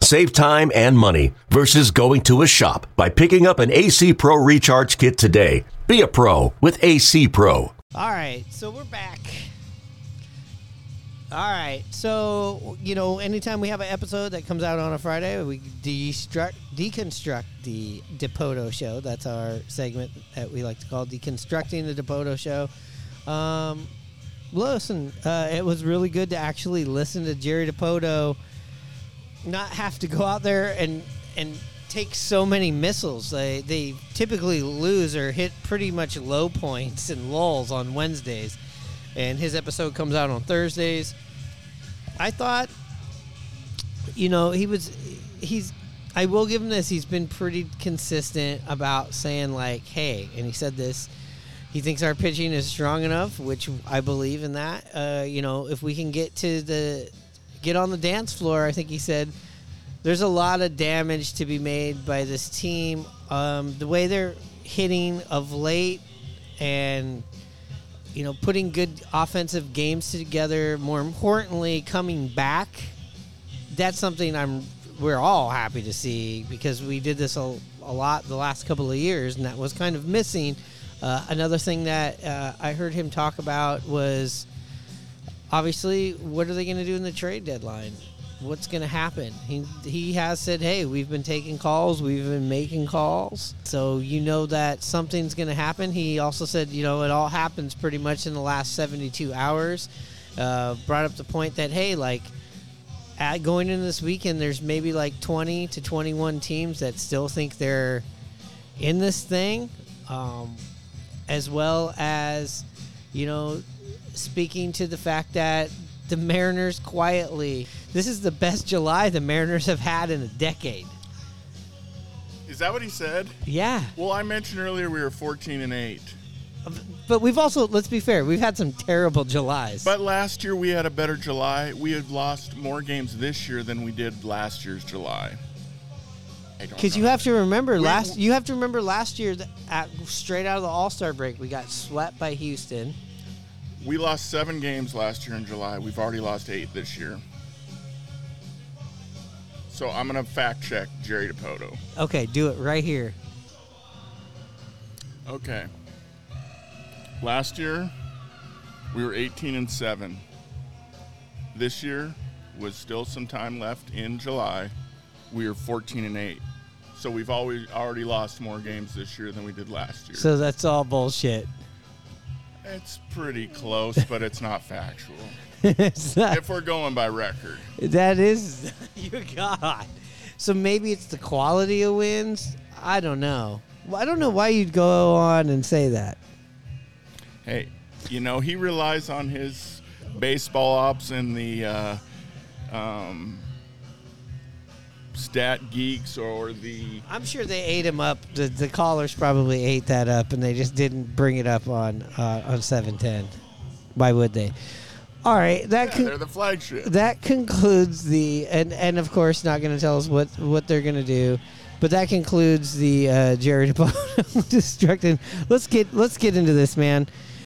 Save time and money versus going to a shop by picking up an AC Pro Recharge Kit today. Be a pro with AC Pro. All right, so we're back. All right, so you know, anytime we have an episode that comes out on a Friday, we destruct, deconstruct the Dipoto show. That's our segment that we like to call deconstructing the Dipoto show. Um, listen, uh, it was really good to actually listen to Jerry Dipoto, not have to go out there and and take so many missiles. They they typically lose or hit pretty much low points and lulls on Wednesdays, and his episode comes out on Thursdays. I thought, you know, he was he's. I will give him this. He's been pretty consistent about saying like, "Hey," and he said this. He thinks our pitching is strong enough, which I believe in that. Uh, you know, if we can get to the get on the dance floor, I think he said there's a lot of damage to be made by this team. Um, the way they're hitting of late, and you know, putting good offensive games together. More importantly, coming back. That's something I'm. We're all happy to see because we did this a, a lot the last couple of years, and that was kind of missing. Uh, another thing that uh, I heard him talk about was obviously what are they going to do in the trade deadline? What's going to happen? He he has said, "Hey, we've been taking calls, we've been making calls, so you know that something's going to happen." He also said, "You know, it all happens pretty much in the last 72 hours." Uh, brought up the point that hey, like at going into this weekend, there's maybe like 20 to 21 teams that still think they're in this thing, um, as well as you know speaking to the fact that the Mariners quietly. This is the best July the Mariners have had in a decade. Is that what he said? Yeah. Well, I mentioned earlier we were 14 and 8. But we've also, let's be fair, we've had some terrible Julys. But last year we had a better July. We have lost more games this year than we did last year's July. Because you have to remember last, you have to remember last year that at, straight out of the All Star break, we got swept by Houston. We lost seven games last year in July. We've already lost eight this year. So I'm gonna fact check Jerry Dipoto. Okay, do it right here. Okay. Last year we were 18 and 7. This year was still some time left in July. We were 14 and 8. So we've always already lost more games this year than we did last year. So that's all bullshit. It's pretty close, but it's not factual. It's not- if we're going by record. That is, you God. So maybe it's the quality of wins. I don't know. I don't know why you'd go on and say that. Hey, you know, he relies on his baseball ops and the uh, um, stat geeks or the. I'm sure they ate him up. The, the callers probably ate that up, and they just didn't bring it up on uh, on 710. Why would they? All right, that Yeah, con- they're the flagship. that concludes the and and of course not going to tell us what what they're going to do, but that concludes the uh, Jerry Dipoto destructing. Let's get let's get into this, man.